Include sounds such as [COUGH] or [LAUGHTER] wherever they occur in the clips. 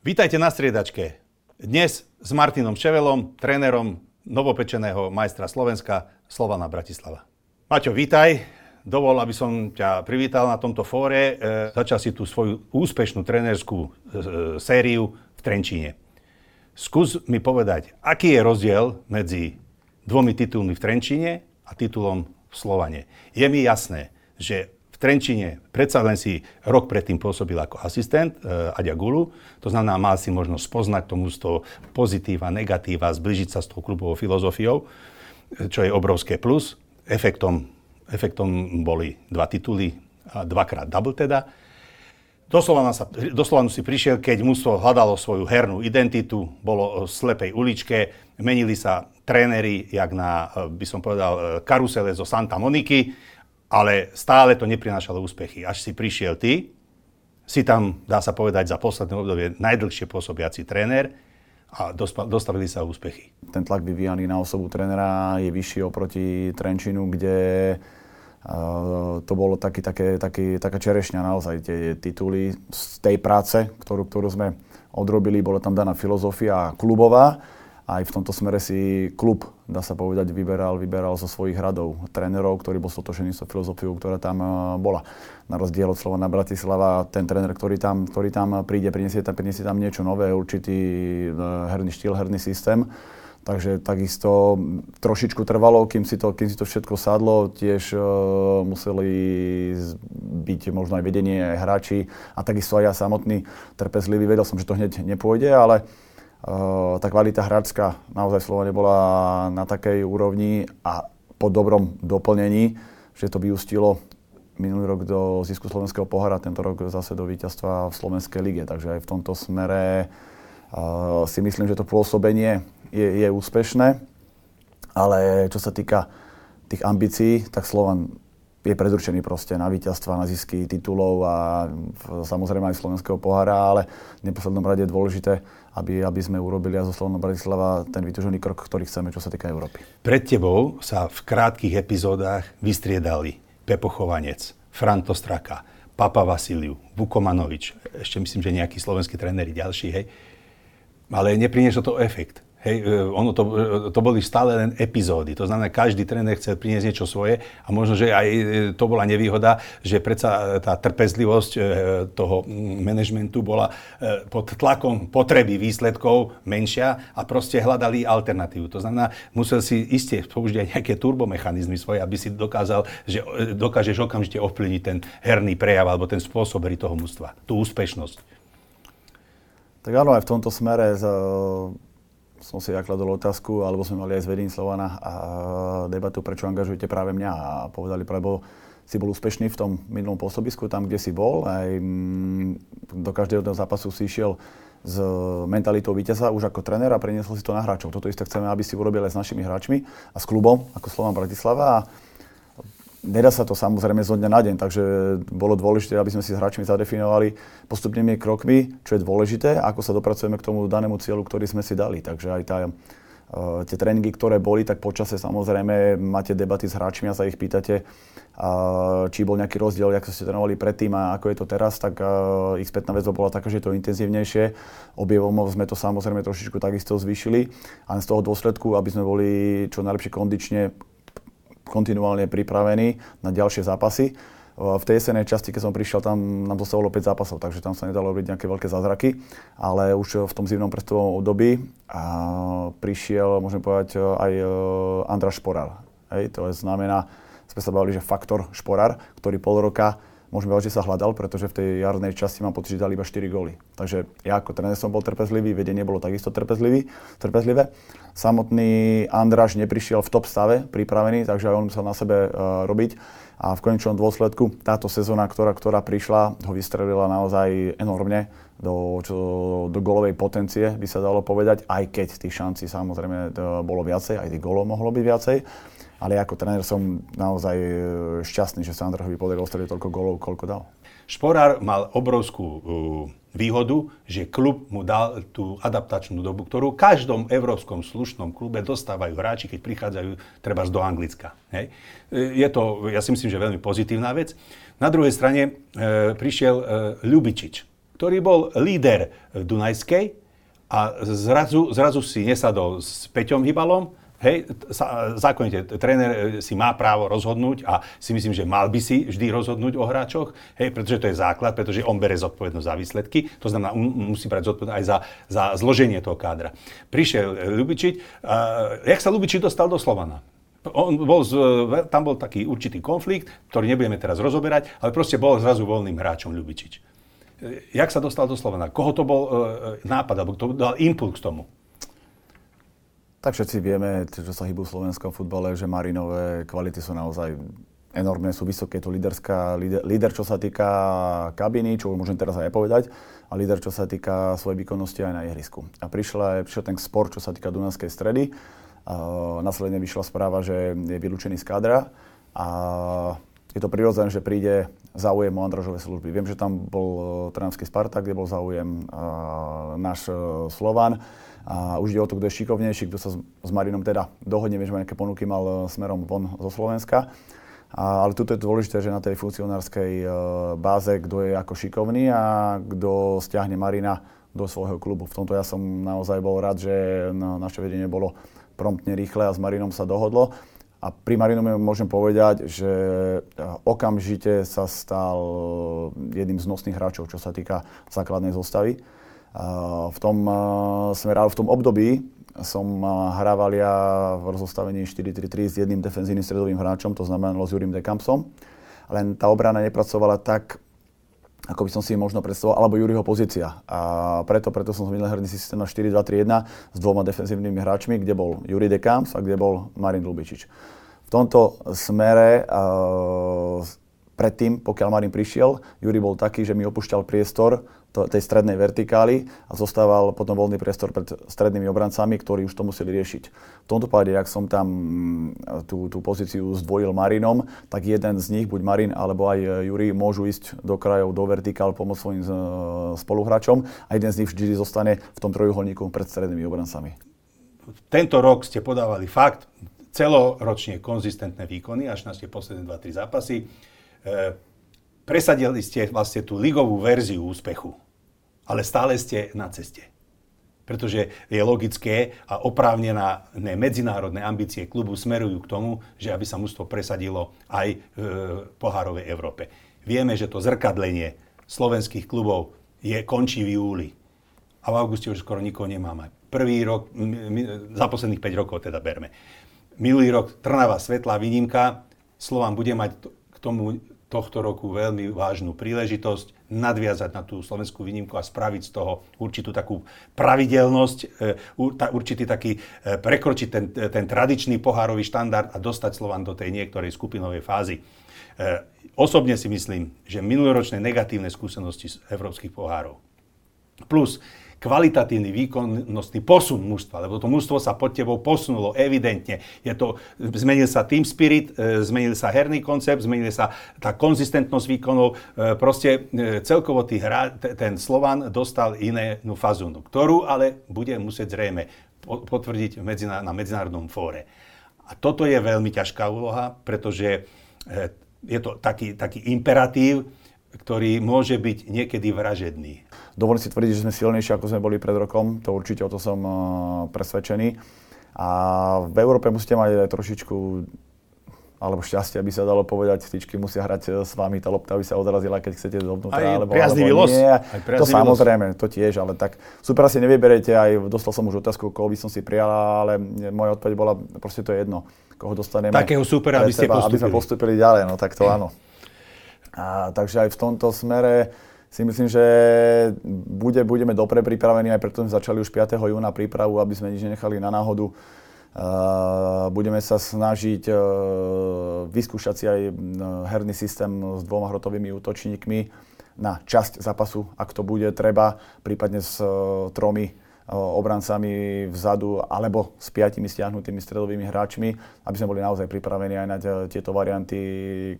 Vítajte na striedačke. Dnes s Martinom Ševelom, trénerom novopečeného majstra Slovenska Slovana Bratislava. Maťo, vítaj. Dovol, aby som ťa privítal na tomto fóre. E, začal si tú svoju úspešnú trénerskú e, sériu v Trenčíne. Skús mi povedať, aký je rozdiel medzi dvomi titulmi v Trenčíne a titulom v Slovane. Je mi jasné, že Trenčine predsa len si rok predtým pôsobil ako asistent e, Aďa Gulu, to znamená, mal si možnosť poznať tomu z pozitíva, negatíva, zbližiť sa s tou klubovou filozofiou, e, čo je obrovské plus. Efektom, efektom boli dva tituly, a dvakrát double teda. Doslova si prišiel, keď mužstvo hľadalo svoju hernú identitu, bolo v slepej uličke, menili sa tréneri, jak na, e, by som povedal, e, karusele zo Santa Moniky ale stále to neprinášalo úspechy. Až si prišiel ty, si tam, dá sa povedať, za posledné obdobie najdlhšie pôsobiaci tréner a dostavili sa úspechy. Ten tlak vyvíjaný na osobu trénera je vyšší oproti Trenčinu, kde uh, to bolo taký, také, taký, taká čerešňa naozaj, tie tituly z tej práce, ktorú, ktorú sme odrobili, bola tam daná filozofia klubová aj v tomto smere si klub, dá sa povedať, vyberal, vyberal zo svojich radov trénerov, ktorý bol stotožený s filozofiou, ktorá tam eh, bola. Na rozdiel od Slovana Bratislava, ten tréner, ktorý tam, ktorý tam príde, prinesie tam, prinesie tam niečo nové, určitý eh, herný štýl, herný systém. Takže takisto trošičku trvalo, kým si to, kým si to všetko sadlo. Tiež uh, museli byť možno aj vedenie, aj hráči a takisto aj ja samotný trpezlivý. Vedel som, že to hneď nepôjde, ale tá kvalita hráčska naozaj Slovane bola na takej úrovni a po dobrom doplnení, že to vyústilo minulý rok do zisku slovenského pohára, tento rok zase do víťazstva v Slovenskej lige. Takže aj v tomto smere uh, si myslím, že to pôsobenie je, je úspešné. Ale čo sa týka tých ambícií, tak Slovan je predurčený proste na víťazstva, na zisky titulov a samozrejme aj slovenského pohára, ale v neposlednom rade je dôležité, aby, aby sme urobili a zo Slovenom Bratislava ten vytužený krok, ktorý chceme, čo sa týka Európy. Pred tebou sa v krátkých epizódach vystriedali Pepo Chovanec, Franto Straka, Papa Vasiliu, Vukomanovič, ešte myslím, že nejakí slovenskí tréneri ďalší, hej. Ale neprinieslo to efekt. Hej, e, ono to, e, to boli stále len epizódy. To znamená, každý tréner chcel priniesť niečo svoje a možno, že aj e, to bola nevýhoda, že predsa tá trpezlivosť toho manažmentu bola pod tlakom potreby výsledkov menšia a proste hľadali alternatívu. To znamená, musel si iste použiť nejaké turbomechanizmy svoje, aby si dokázal, že dokážeš okamžite ovplyvniť ten herný prejav alebo ten spôsob hry toho mústva, tú úspešnosť. Tak áno, aj v tomto smere z som si ja otázku, alebo sme mali aj z vedení Slovana a debatu, prečo angažujete práve mňa. A povedali, lebo si bol úspešný v tom minulom pôsobisku, tam, kde si bol. Aj mm, do každého zápasu si išiel s mentalitou víťaza už ako tréner a preniesol si to na hráčov. Toto isté chceme, aby si urobili aj s našimi hráčmi a s klubom ako Slovan Bratislava. A Nedá sa to samozrejme zo dňa na deň, takže bolo dôležité, aby sme si s hráčmi zadefinovali postupnými krokmi, čo je dôležité, ako sa dopracujeme k tomu danému cieľu, ktorý sme si dali. Takže aj tá, uh, tie tréningy, ktoré boli, tak počase samozrejme máte debaty s hráčmi a sa ich pýtate, uh, či bol nejaký rozdiel, ako ste trénovali predtým a ako je to teraz, tak uh, ich spätná väzba bola taká, že je to intenzívnejšie. Objevom sme to samozrejme trošičku takisto zvýšili, ale z toho dôsledku, aby sme boli čo najlepšie kondične kontinuálne pripravení na ďalšie zápasy. V tej jesenej časti, keď som prišiel, tam nám zostávalo 5 zápasov, takže tam sa nedalo robiť nejaké veľké zázraky, ale už v tom zimnom prestovom období prišiel, môžem povedať, aj e, Andra Šporár. Hej, to znamená, sme sa bavili, že faktor Šporár, ktorý pol roka môžeme povedať, že sa hľadal, pretože v tej jarnej časti mám pocit, že dali iba 4 góly. Takže ja ako tréner som bol trpezlivý, vedenie bolo takisto trpezlivý, trpezlivé. Samotný Andráš neprišiel v top stave pripravený, takže aj on musel na sebe uh, robiť. A v konečnom dôsledku táto sezóna, ktorá, ktorá prišla, ho vystrelila naozaj enormne do, čo, do golovej potencie, by sa dalo povedať, aj keď tých šancí samozrejme bolo viacej, aj tých golov mohlo byť viacej ale ako tréner som naozaj e, šťastný, že sa Androchovi podarilo strediť toľko golov, koľko dal. Šporár mal obrovskú uh, výhodu, že klub mu dal tú adaptačnú dobu, ktorú v každom európskom slušnom klube dostávajú hráči, keď prichádzajú treba do Anglicka. Hej. E, je to, ja si myslím, že veľmi pozitívna vec. Na druhej strane e, prišiel e, Ľubičič, ktorý bol líder Dunajskej a zrazu, zrazu si nesadol s Peťom Hybalom, Hej, zákonite, tréner e, si má právo rozhodnúť a si myslím, že mal by si vždy rozhodnúť o hráčoch, hej, pretože to je základ, pretože on bere zodpovednosť za výsledky, to znamená, on musí brať zodpovednosť aj za, za zloženie toho kádra. Prišiel e, Ľubičiť, uh, jak sa Ľubičiť dostal do Slovana? On bol z, tam bol taký určitý konflikt, ktorý nebudeme teraz rozoberať, ale proste bol zrazu voľným hráčom Ľubičiť. Jak sa dostal do Slovana? Koho to bol uh, nápad, alebo kto dal impuls k tomu? Tak všetci vieme, čo sa hýbu v slovenskom futbale, že Marinové kvality sú naozaj enormné, sú vysoké, je to líderská, líder, líder, čo sa týka kabiny, čo môžem teraz aj povedať, a líder, čo sa týka svojej výkonnosti aj na ihrisku. A prišiel, prišiel ten spor, čo sa týka Dunajskej stredy. A následne vyšla správa, že je vylúčený z kádra a je to prirodzené, že príde záujem o Andražové služby. Viem, že tam bol e, Trnavský Spartak, kde bol záujem náš e, Slovan a už ide o to, kto je šikovnejší, kto sa s, Marinom teda dohodne, že nejaké ponuky mal e, smerom von zo Slovenska. A, ale tuto je dôležité, že na tej funkcionárskej e, báze, kto je ako šikovný a kto stiahne Marina do svojho klubu. V tomto ja som naozaj bol rád, že na, naše vedenie bolo promptne rýchle a s Marinom sa dohodlo. A pri Marinom môžem povedať, že e, okamžite sa stal jedným z nosných hráčov, čo sa týka základnej zostavy. V tom smere, v tom období som hrával ja v rozostavení 4-3-3 s jedným defenzívnym stredovým hráčom, to znamená s Jurim Dekampsom. Len tá obrana nepracovala tak, ako by som si možno predstavoval, alebo Juriho pozícia. A preto, preto som zmenil herný systém na 4-2-3-1 s dvoma defenzívnymi hráčmi, kde bol Juri Dekamps a kde bol Marin Lubičič. V tomto smere uh, predtým, pokiaľ Marin prišiel, Juri bol taký, že mi opúšťal priestor tej strednej vertikály a zostával potom voľný priestor pred strednými obrancami, ktorí už to museli riešiť. V tomto páde, ak som tam mm, tú, tú pozíciu zdvojil Marinom, tak jeden z nich, buď Marin alebo aj Juri, môžu ísť do krajov, do vertikál, pomôcť svojim e, spoluhráčom a jeden z nich vždy zostane v tom trojuholníku pred strednými obrancami. Tento rok ste podávali fakt celoročne konzistentné výkony, až na tie posledné 2-3 zápasy. E, Presadili ste vlastne tú ligovú verziu úspechu, ale stále ste na ceste. Pretože je logické a oprávnené medzinárodné ambície klubu smerujú k tomu, že aby sa mužstvo presadilo aj v pohárovej Európe. Vieme, že to zrkadlenie slovenských klubov je, končí v júli. A v auguste už skoro nikoho nemáme. Prvý rok, za posledných 5 rokov teda berme. Minulý rok Trnava, svetlá výnimka. Slován bude mať k tomu tohto roku veľmi vážnu príležitosť nadviazať na tú slovenskú výnimku a spraviť z toho určitú takú pravidelnosť, e, určitý taký, e, prekročiť ten, ten tradičný pohárový štandard a dostať Slovan do tej niektorej skupinovej fázy. E, osobne si myslím, že minuloročné negatívne skúsenosti z európskych pohárov plus kvalitatívny výkonnostný posun mužstva, lebo to mužstvo sa pod tebou posunulo evidentne. Je to, zmenil sa team spirit, e, zmenil sa herný koncept, zmenil sa tá konzistentnosť výkonov. E, proste e, celkovo tý hra, ten Slovan dostal inú fazunu, ktorú ale bude musieť zrejme potvrdiť na medzinárodnom fóre. A toto je veľmi ťažká úloha, pretože je to taký, taký imperatív, ktorý môže byť niekedy vražedný dovolím si tvrdiť, že sme silnejší, ako sme boli pred rokom. To určite o to som uh, presvedčený. A v Európe musíte mať aj trošičku alebo šťastie, aby sa dalo povedať, tyčky musia hrať uh, s vami, tá lopta by sa odrazila, keď chcete dovnútra. Aj alebo, priaznivý alebo los. Nie. Aj to samozrejme, to tiež, ale tak super asi nevyberete, aj dostal som už otázku, koho by som si prijal, ale moja odpoveď bola, proste to je jedno, koho dostaneme. Takého supera, aby ste postupili. Aby sme postupili ďalej, no tak to áno. A, takže aj v tomto smere si myslím, že bude, budeme dobre pripravení, aj preto sme začali už 5. júna prípravu, aby sme nič nenechali na náhodu. Uh, budeme sa snažiť uh, vyskúšať si aj uh, herný systém s dvoma hrotovými útočníkmi na časť zápasu, ak to bude treba, prípadne s uh, tromi obrancami vzadu alebo s piatimi stiahnutými stredovými hráčmi, aby sme boli naozaj pripravení aj na tieto varianty,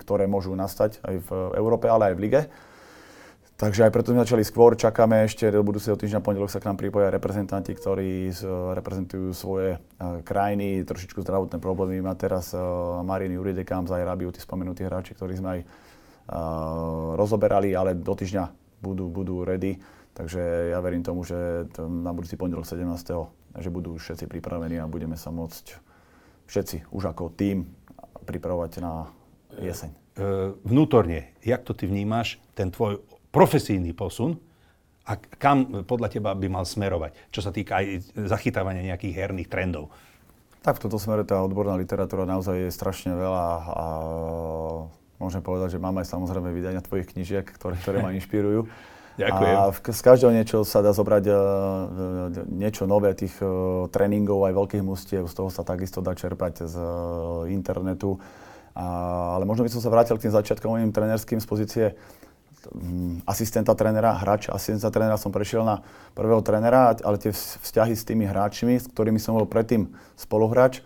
ktoré môžu nastať aj v Európe, ale aj v lige. Takže aj preto sme začali skôr, čakáme ešte do budúceho týždňa pondelok sa k nám pripoja reprezentanti, ktorí reprezentujú svoje uh, krajiny, trošičku zdravotné problémy. Má teraz uh, Marin Juridekam za Arabiu, tí spomenutí hráči, ktorí sme aj uh, rozoberali, ale do týždňa budú, budú ready. Takže ja verím tomu, že na budúci pondelok 17. že budú všetci pripravení a budeme sa môcť všetci už ako tým pripravovať na jeseň. E, vnútorne, jak to ty vnímaš, ten tvoj profesijný posun a kam podľa teba by mal smerovať, čo sa týka aj zachytávania nejakých herných trendov? Tak v tomto smere tá odborná literatúra naozaj je strašne veľa a môžem povedať, že mám aj samozrejme vydania tvojich knižiek, ktoré, ktoré ma [LAUGHS] inšpirujú. Ďakujem. A v, z každého niečo sa dá zobrať uh, niečo nové, tých uh, tréningov aj veľkých mustiev, z toho sa takisto dá čerpať z uh, internetu. A, ale možno by som sa vrátil k tým začiatkom mojim trenerským z pozície um, asistenta trénera, hráč asistenta trénera som prešiel na prvého trénera, ale tie vzťahy s tými hráčmi, s ktorými som bol predtým spoluhráč,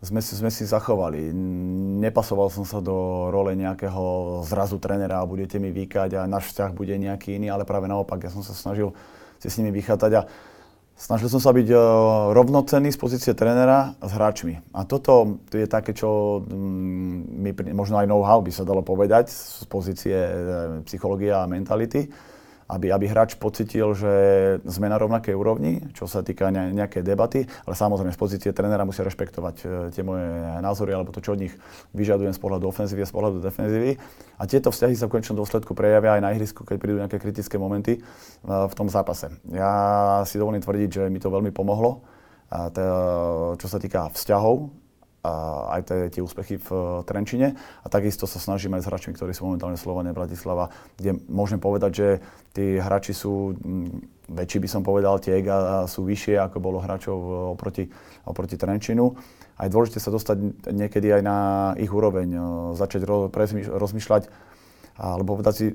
sme sme si zachovali. Nepasoval som sa do role nejakého zrazu trenera a budete mi vykať a náš vzťah bude nejaký iný, ale práve naopak, ja som sa snažil si s nimi vychatať a snažil som sa byť uh, rovnocenný z pozície trenera s hráčmi. A toto je také, čo mi možno aj know-how by sa dalo povedať z pozície uh, psychológie a mentality aby, aby hráč pocitil, že sme na rovnakej úrovni, čo sa týka ne, nejakej debaty, ale samozrejme z pozície trénera musia rešpektovať e, tie moje názory alebo to, čo od nich vyžadujem z pohľadu ofenzívy a z pohľadu defenzívy. A tieto vzťahy sa v končnom dôsledku prejavia aj na ihrisku, keď prídu nejaké kritické momenty e, v tom zápase. Ja si dovolím tvrdiť, že mi to veľmi pomohlo, čo sa týka vzťahov a aj tie, tie úspechy v uh, Trenčine. A takisto sa snažíme aj s hráčmi, ktorí sú momentálne Slovania Bratislava, kde môžem povedať, že tí hráči sú mm, väčší, by som povedal, tie ega sú vyššie, ako bolo hráčov uh, oproti, oproti Trenčinu. A je dôležité sa dostať niekedy aj na ich úroveň, uh, začať rozmýšľať alebo povedať si,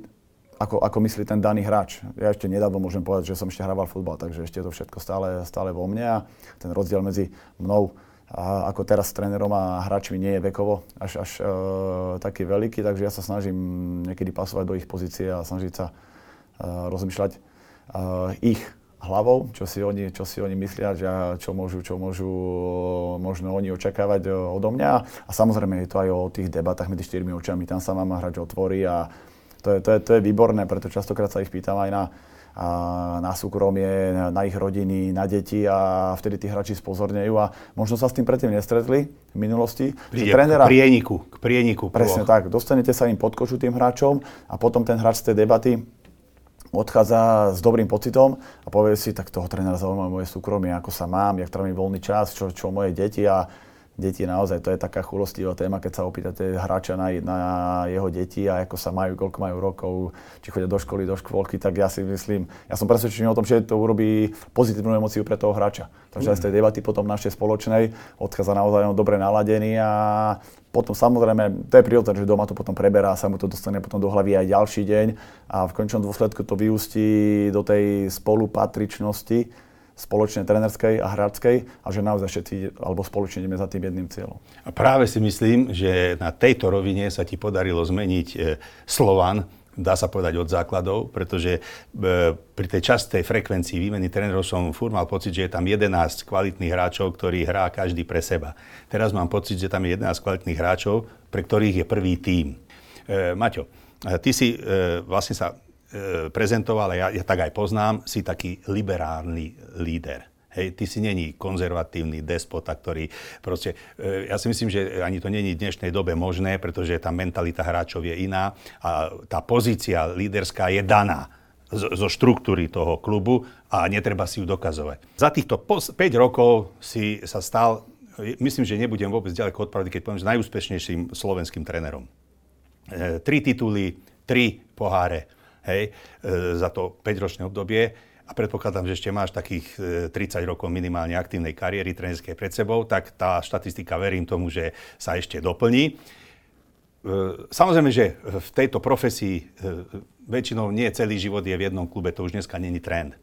ako, ako myslí ten daný hráč. Ja ešte nedávno môžem povedať, že som ešte hrával futbal, takže ešte je to všetko stále, stále vo mne a ten rozdiel medzi mnou ako teraz s trénerom a hráčmi nie je vekovo až, až e, taký veľký, takže ja sa snažím niekedy pasovať do ich pozície a snažiť sa e, rozmýšľať e, ich hlavou, čo si oni, čo si oni myslia, že čo môžu, čo môžu možno oni očakávať e, odo mňa. A samozrejme je to aj o tých debatách medzi štyrmi očami, tam sa mám hráč otvorí a to je, to, je, to je výborné, preto častokrát sa ich pýtam aj na, na súkromie, na ich rodiny, na deti a vtedy tí hráči spozornejú a možno sa s tým predtým nestretli v minulosti. Príde trénera, k prieniku, k prieniku. Presne tak, dostanete sa im pod kožu tým hráčom a potom ten hráč z tej debaty odchádza s dobrým pocitom a povie si, tak toho trénera zaujíma moje súkromie, ako sa mám, jak trávim voľný čas, čo, čo moje deti a deti naozaj, to je taká chulostivá téma, keď sa opýtate hráča na, na jeho deti a ako sa majú, koľko majú rokov, či chodia do školy, do škôlky, tak ja si myslím, ja som presvedčený o tom, že to urobí pozitívnu emociu pre toho hráča. Takže aj z tej debaty potom našej spoločnej odchádza naozaj dobre naladený a potom samozrejme, to je prirodzené, že doma to potom preberá, sa mu to dostane potom do hlavy aj ďalší deň a v končnom dôsledku to vyústí do tej spolupatričnosti, spoločne trenerskej a hráčskej a že naozaj všetci alebo spoločne ideme za tým jedným cieľom. A práve si myslím, že na tejto rovine sa ti podarilo zmeniť e, Slovan, dá sa povedať od základov, pretože e, pri tej častej frekvencii výmeny trénerov som furt mal pocit, že je tam 11 kvalitných hráčov, ktorí hrá každý pre seba. Teraz mám pocit, že tam je 11 kvalitných hráčov, pre ktorých je prvý tím. E, Maťo, ty si e, vlastne sa prezentoval, a ja, ja tak aj poznám, si taký liberálny líder. Hej, ty si není konzervatívny despota, ktorý proste, e, ja si myslím, že ani to není v dnešnej dobe možné, pretože tá mentalita hráčov je iná a tá pozícia líderská je daná zo štruktúry toho klubu a netreba si ju dokazovať. Za týchto 5 rokov si sa stal, myslím, že nebudem vôbec ďaleko od pravdy, keď poviem, že najúspešnejším slovenským trénerom. E, tri tituly, tri poháre, hej, e, za to 5-ročné obdobie a predpokladám, že ešte máš takých 30 e, rokov minimálne aktívnej kariéry trenerskej pred sebou, tak tá štatistika verím tomu, že sa ešte doplní. E, samozrejme, že v tejto profesii väčšinou nie celý život je v jednom klube, to už dneska není trend.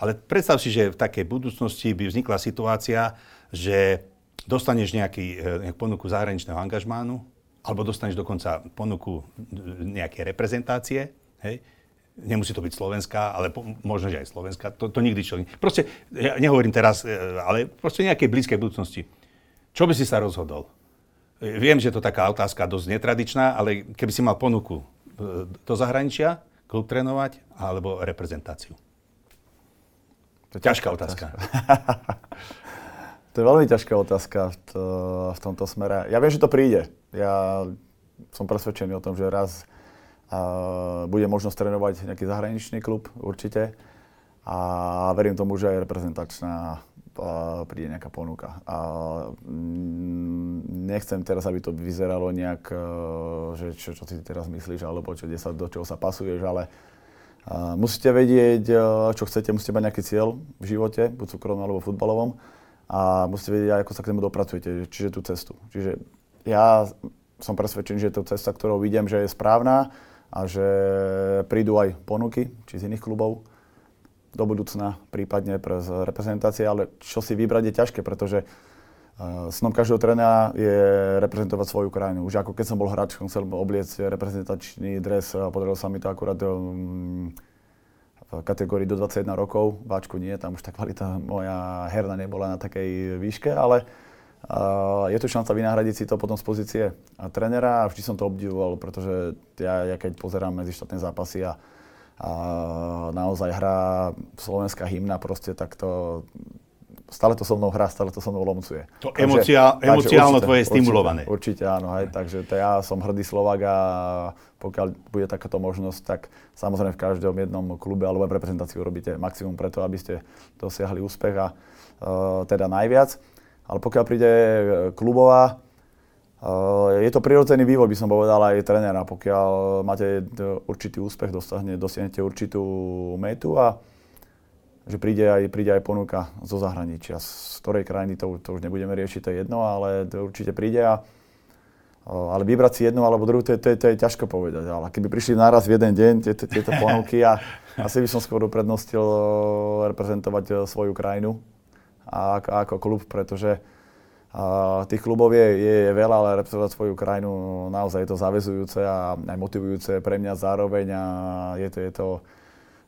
Ale predstav si, že v takej budúcnosti by vznikla situácia, že dostaneš nejaký, nejakú ponuku zahraničného angažmánu, alebo dostaneš dokonca ponuku nejaké reprezentácie, hej, Nemusí to byť Slovenská, ale po, možno, že aj Slovenská. To, to nikdy čo... Proste, ja nehovorím teraz, e, ale proste nejakej blízkej budúcnosti. Čo by si sa rozhodol? Viem, že to taká otázka dosť netradičná, ale keby si mal ponuku e, do zahraničia, klub trénovať alebo reprezentáciu? To je ťažká otázka. [LAUGHS] to je veľmi ťažká otázka v, to, v tomto smere. Ja viem, že to príde. Ja som presvedčený o tom, že raz bude možnosť trénovať nejaký zahraničný klub, určite. A verím tomu, že aj reprezentačná príde nejaká ponuka. A mm, nechcem teraz, aby to vyzeralo nejak, uh, že čo, čo si teraz myslíš, alebo čo, sa, do čoho sa pasuješ, ale musíte vedieť, e, čo chcete, musíte mať nejaký cieľ v živote, buď súkromnom alebo futbalovom a musíte vedieť, ako sa k nemu dopracujete, čiže tú cestu. Čiže ja som presvedčený, že to cesta, ktorou vidím, že je správna a že prídu aj ponuky, či z iných klubov do budúcna, prípadne pre reprezentácie, ale čo si vybrať je ťažké, pretože Uh, snom každého trénera je reprezentovať svoju krajinu. Už ako keď som bol hráč, som chcel obliecť reprezentačný dres podarilo sa mi to akurát um, v kategórii do 21 rokov. Váčku nie, tam už tá kvalita moja herna nebola na takej výške, ale je tu šanca vynahradiť si to potom z pozície a trénera a vždy som to obdivoval, pretože ja, ja keď pozerám medzi štátne zápasy a, a naozaj hrá slovenská hymna proste, tak to stále to so mnou hrá, stále to so mnou lomcuje. To emocia, emociálno tvoje je stimulované. Určite, určite áno, hej, takže to ja som hrdý Slovak a pokiaľ bude takáto možnosť, tak samozrejme v každom jednom klube alebo v reprezentácii urobíte maximum preto, aby ste dosiahli úspech a uh, teda najviac. Ale pokiaľ príde e, klubová, uh, je to prirodzený vývoj, by som povedal aj trénera. Pokiaľ máte určitý úspech, dosiahnete určitú metu a že príde aj, príde aj ponuka zo zahraničia. Z ktorej krajiny to, to už nebudeme riešiť, to je jedno, ale to určite príde. A, ale vybrať si jednu alebo druhú, to je, to, to je ťažko povedať. Ale keby prišli naraz v jeden deň tieto, tieto ponuky, a asi by som skôr uprednostil reprezentovať svoju krajinu a, ako, klub, pretože a tých klubov je, je, je veľa, ale reprezentovať svoju krajinu naozaj je to zavezujúce a aj motivujúce pre mňa zároveň a je to, je to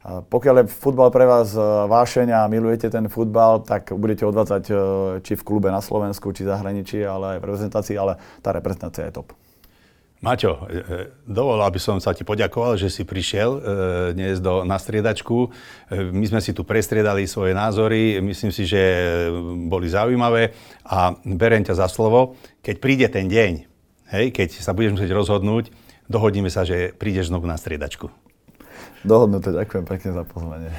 pokiaľ je futbal pre vás e, vášeň a milujete ten futbal, tak budete odvádzať e, či v klube na Slovensku, či zahraničí, ale aj v reprezentácii, ale tá reprezentácia je top. Maťo, e, dovol, aby som sa ti poďakoval, že si prišiel dnes do, na. My sme si tu prestriedali svoje názory, myslím si, že boli zaujímavé a berem ťa za slovo. Keď príde ten deň, hej, keď sa budeš musieť rozhodnúť, dohodníme sa, že prídeš znovu na striedačku. Dohodnuté, ďakujem pekne za pozvanie.